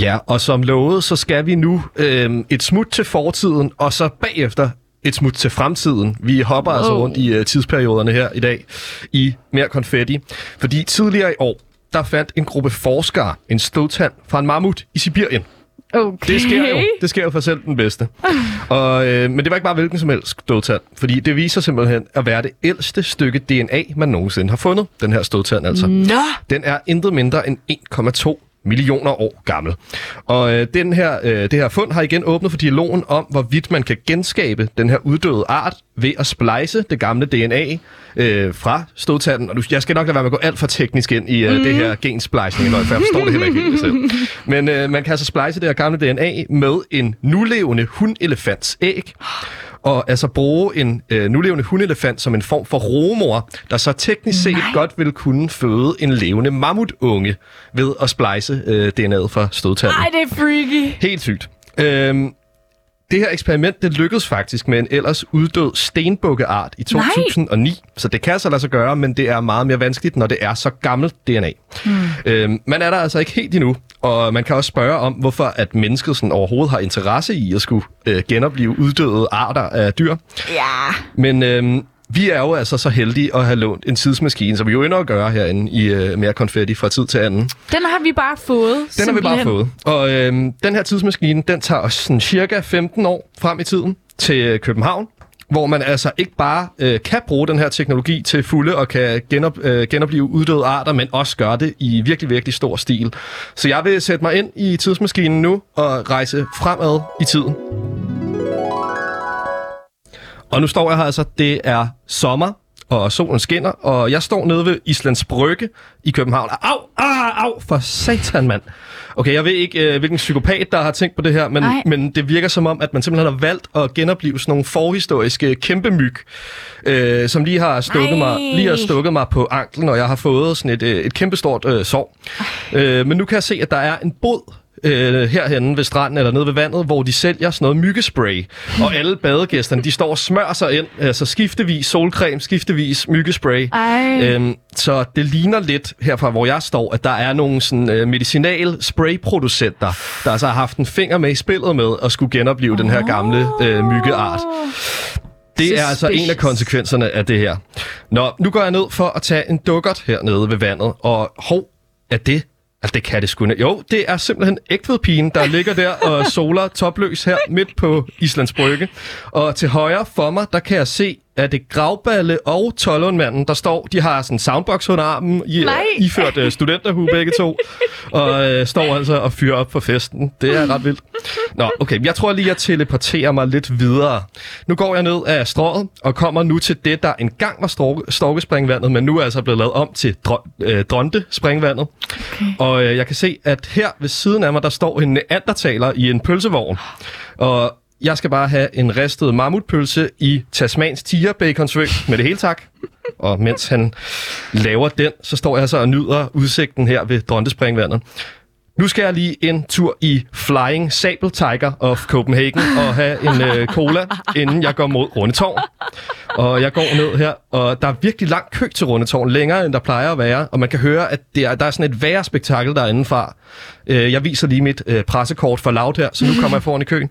Ja, og som lovet, så skal vi nu øh, et smut til fortiden, og så bagefter et smut til fremtiden. Vi hopper oh. altså rundt i uh, tidsperioderne her i dag i mere konfetti. Fordi tidligere i år, der fandt en gruppe forskere en stødtand fra en mammut i Sibirien. Okay. Det sker jo. Det sker jo for selv den bedste. Og, øh, men det var ikke bare hvilken som helst stødtand, fordi det viser simpelthen at være det ældste stykke DNA, man nogensinde har fundet. Den her stødtand altså. Nå! Den er intet mindre end 1,2 millioner år gammel. Og øh, den her, øh, det her fund har igen åbnet for dialogen om, hvorvidt man kan genskabe den her uddøde art ved at splice det gamle DNA øh, fra stodtanden. Og jeg skal nok lade være med at gå alt for teknisk ind i øh, mm. det her gensplicing, for jeg forstår det heller ikke helt selv. Men øh, man kan altså splice det her gamle DNA med en nulevende hundelefants æg og altså bruge en øh, nulevende hundelefant som en form for romor, der så teknisk set Nej. godt vil kunne føde en levende mammutunge ved at splice øh, DNA'et fra stødtanden. Ej, det er freaky. Helt sygt. Øhm, det her eksperiment, det lykkedes faktisk med en ellers uddød stenbukkeart i 2009. Nej. Så det kan så lade sig gøre, men det er meget mere vanskeligt, når det er så gammelt DNA. Mm. Øhm, man er der altså ikke helt endnu, og man kan også spørge om, hvorfor at mennesket sådan overhovedet har interesse i at skulle øh, genopleve uddøde arter af dyr. Ja. Men øhm, vi er jo altså så heldige at have lånt en tidsmaskine, som vi jo ender at gøre herinde i øh, Mere Konfetti fra tid til anden. Den har vi bare fået. Den har vi bare fået. Og øhm, den her tidsmaskine, den tager os sådan cirka 15 år frem i tiden til øh, København, hvor man altså ikke bare øh, kan bruge den her teknologi til fulde og kan genop, øh, genopleve uddøde arter, men også gøre det i virkelig, virkelig stor stil. Så jeg vil sætte mig ind i tidsmaskinen nu og rejse fremad i tiden. Og nu står jeg her altså, det er sommer, og solen skinner, og jeg står nede ved Islands Brygge i København. Au, au, au, for satan, mand. Okay, jeg ved ikke, øh, hvilken psykopat, der har tænkt på det her, men, Ej. men det virker som om, at man simpelthen har valgt at genopleve sådan nogle forhistoriske kæmpe myg, øh, som lige har, stukket mig, lige har stukket mig på anklen, og jeg har fået sådan et, øh, et kæmpestort øh, sår. Øh, men nu kan jeg se, at der er en bod øh, herhenne ved stranden eller nede ved vandet, hvor de sælger sådan noget myggespray. Og alle badegæsterne, de står og smører sig ind, altså skiftevis solcreme, skiftevis myggespray. Ej. Øhm, så det ligner lidt herfra, hvor jeg står, at der er nogle sådan, øh, medicinal sprayproducenter, der altså har haft en finger med i spillet med at skulle genopleve den her gamle øh, myggeart. Det er altså en af konsekvenserne af det her. Nå, nu går jeg ned for at tage en dukkert hernede ved vandet, og hov, er det Altså, det kan det sgu. Jo, det er simpelthen ægtvedpigen, der ligger der og soler topløs her midt på Islands Brygge. Og til højre for mig, der kan jeg se, at det er Gravballe og Tollundmanden, der står. De har sådan en soundbox under armen, i, Nej. iført uh, studenterhue begge to, og uh, står altså og fyrer op for festen. Det er ret vildt. Nå, okay, jeg tror lige, jeg teleporterer mig lidt videre. Nu går jeg ned af strået og kommer nu til det, der engang var storke, storkespringvandet, men nu er altså blevet lavet om til dro, øh, Dronte-springvandet. Okay. Og øh, jeg kan se, at her ved siden af mig, der står en neandertaler i en pølsevogn. Og jeg skal bare have en ristet mammutpølse i Tasmans tiger baconsvøg med det hele tak. Og mens han laver den, så står jeg så og nyder udsigten her ved Drontespringvandet. Nu skal jeg lige en tur i Flying Sable Tiger of Copenhagen og have en øh, cola, inden jeg går mod Rundetårn. Og jeg går ned her, og der er virkelig lang kø til Rundetårn, længere end der plejer at være. Og man kan høre, at det er, der er sådan et værre spektakel derindefra. Øh, jeg viser lige mit øh, pressekort for laut her, så nu kommer jeg foran i køen.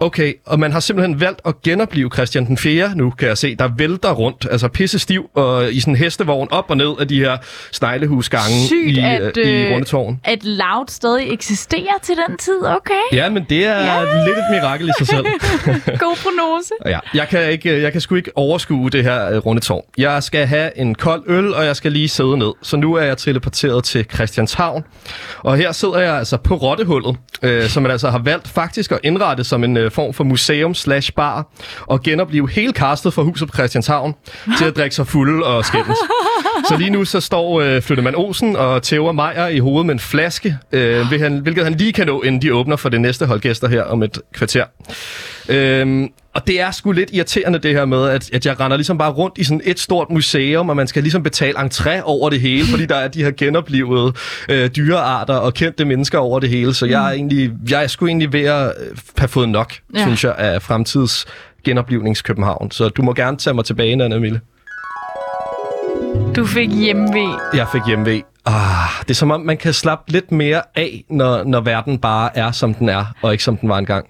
Okay, og man har simpelthen valgt at genopleve Christian den 4. nu, kan jeg se, der vælter rundt, altså pisse stiv og i sådan en hestevogn op og ned af de her sneglehusgange Sygt, i, at, øh, i øh, Rundetårn. At Loud stadig eksisterer til den tid, okay? Ja, men det er Ja. ja. lidt et mirakel i sig selv. God prognose. ja, jeg kan, ikke, jeg kan sgu ikke overskue det her uh, rundetårn. Jeg skal have en kold øl, og jeg skal lige sidde ned. Så nu er jeg teleporteret til Christianshavn. Og her sidder jeg altså på Rottehullet, øh, som man altså har valgt faktisk at indrette som en øh, Øh, form for museum slash bar, og genopleve hele castet fra huset på Christianshavn til at drikke sig fulde og skændes. Så lige nu så står øh, Flyttemand Olsen og tæver Meier i hovedet med en flaske, øh, hvilket, han, hvilket han lige kan nå, inden de åbner for det næste holdgæster her om et kvarter. Øh, og det er sgu lidt irriterende det her med, at, at jeg render ligesom bare rundt i sådan et stort museum, og man skal ligesom betale entré over det hele, fordi der er de her genoplevede øh, dyrearter og kendte mennesker over det hele. Så jeg er egentlig, jeg er sgu egentlig ved at øh, have fået nok, Ja. synes jeg, af fremtids genoplivningskøbenhavn. Så du må gerne tage mig tilbage, Anna Mille. Du fik hjemve. Jeg fik hjemve. Ah, det er som om, man kan slappe lidt mere af, når, når verden bare er, som den er, og ikke som den var engang.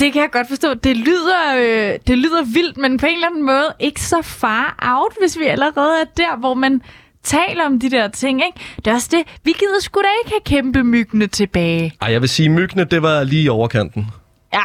Det kan jeg godt forstå. Det lyder, øh, det lyder vildt, men på en eller anden måde ikke så far out, hvis vi allerede er der, hvor man taler om de der ting, ikke? Det er også det. Vi gider sgu da ikke have kæmpe myggene tilbage. Ej, jeg vil sige, myggene, det var lige i overkanten. Ja,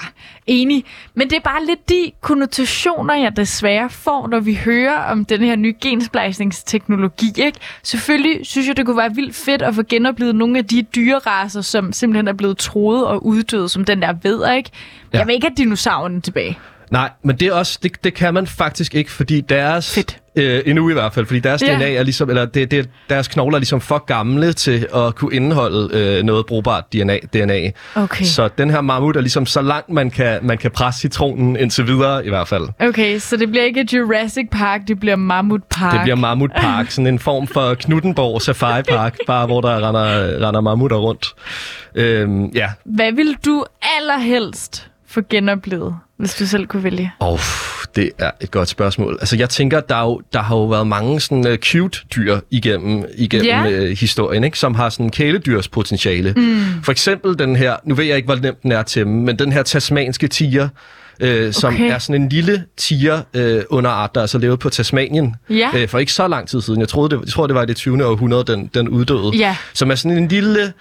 enig. Men det er bare lidt de konnotationer, jeg desværre får, når vi hører om den her nye gensplejsningsteknologi. Ikke? Selvfølgelig synes jeg, det kunne være vildt fedt at få genoplevet nogle af de dyreraser, som simpelthen er blevet troet og uddøde, som den der ved, ikke? Ja. Jeg vil ikke have dinosaurerne tilbage. Nej, men det er også det, det kan man faktisk ikke, fordi deres Fedt. Øh, endnu i hvert fald, fordi deres Ja. DNA er ligesom eller det, det, deres knogler er ligesom for gamle til at kunne indeholde øh, noget brugbart DNA. DNA. Okay. Så den her mammut er ligesom så langt man kan man kan presse citronen indtil videre i hvert fald. Okay, så det bliver ikke Jurassic Park, det bliver Mammut Park. Det bliver Mammut Park, sådan en form for Knuttenborg Safari Park, bare hvor der render, render mammutter rundt. Øhm, ja, Hvad vil du allerhelst få genoplevet, hvis du selv kunne vælge? Oh, det er et godt spørgsmål. Altså, jeg tænker, der, er jo, der har jo været mange sådan uh, cute dyr igennem, igennem yeah. uh, historien, ikke? som har sådan kæledyrspotentiale. Mm. For eksempel den her, nu ved jeg ikke, hvor nemt den er til men den her tasmanske tiger, øh, som Okay. er sådan en lille tiger øh, underart, der altså levede på Tasmanien Ja. øh, for ikke så lang tid siden. Jeg, troede, det, jeg tror, det var i det 20. århundrede, den, den uddøde. Ja. Som er sådan en lille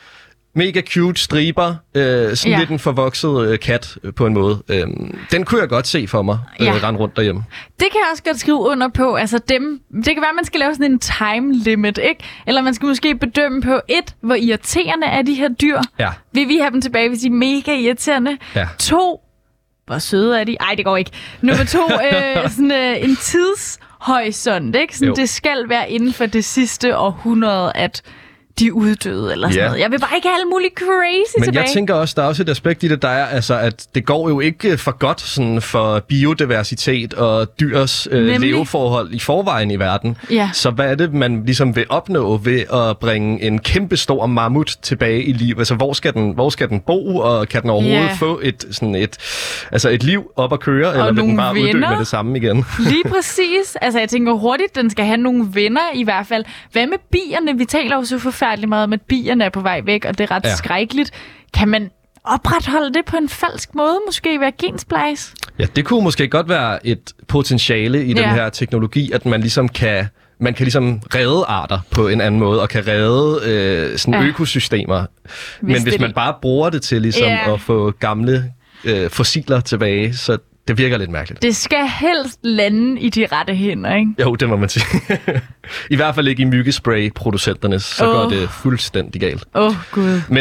mega cute striber, øh, sådan Ja. lidt en forvokset øh, kat øh, på en måde. Øh, den kunne jeg godt se for mig, øh, Ja. rende rundt derhjemme. Det kan jeg også godt skrive under på. Altså dem, det kan være, at man skal lave sådan en time limit, ikke? Eller man skal måske bedømme på et, hvor irriterende er de her dyr. Ja. Vil vi have dem tilbage, hvis de er mega irriterende? Ja. To, hvor søde er de? Ej, det går ikke. Nummer to, øh, sådan øh, en tidshorisont, ikke? Sådan, Jo. det skal være inden for det sidste århundrede, at de er uddøde eller sådan Ja. noget. Jeg vil bare ikke have alle mulige crazy Men tilbage. jeg tænker også, der er også et aspekt i det, der er, altså, at det går jo ikke for godt sådan, for biodiversitet og dyrs øh, Nemlig. leveforhold i forvejen i verden. Ja. Så hvad er det, man ligesom vil opnå ved at bringe en kæmpe stor mammut tilbage i liv? Altså, hvor skal den, hvor skal den bo, og kan den overhovedet Ja. få et, sådan et, altså et liv op at køre, eller vil den bare uddø venner. med det samme igen? Lige præcis. Altså, jeg tænker hurtigt, den skal have nogle venner i hvert fald. Hvad med bierne? Vi taler jo så forfærdeligt meget om, at bierne er på vej væk, og det er ret ja. Skrækkeligt. Kan man opretholde det på en falsk måde? Måske ved at gensplice? Ja, det kunne måske godt være et potentiale i den Ja. her teknologi, at man ligesom kan man kan ligesom redde arter på en anden måde, og kan redde øh, sådan Ja. økosystemer. Men det hvis man det. bare bruger det til ligesom Ja. at få gamle øh, fossiler tilbage, så det virker lidt mærkeligt. Det skal helst lande i de rette hænder, ikke? Jo, det må man sige. I hvert fald ikke i myggespray-producenternes, så Åh. går det fuldstændig galt. Åh, oh, Gud. Men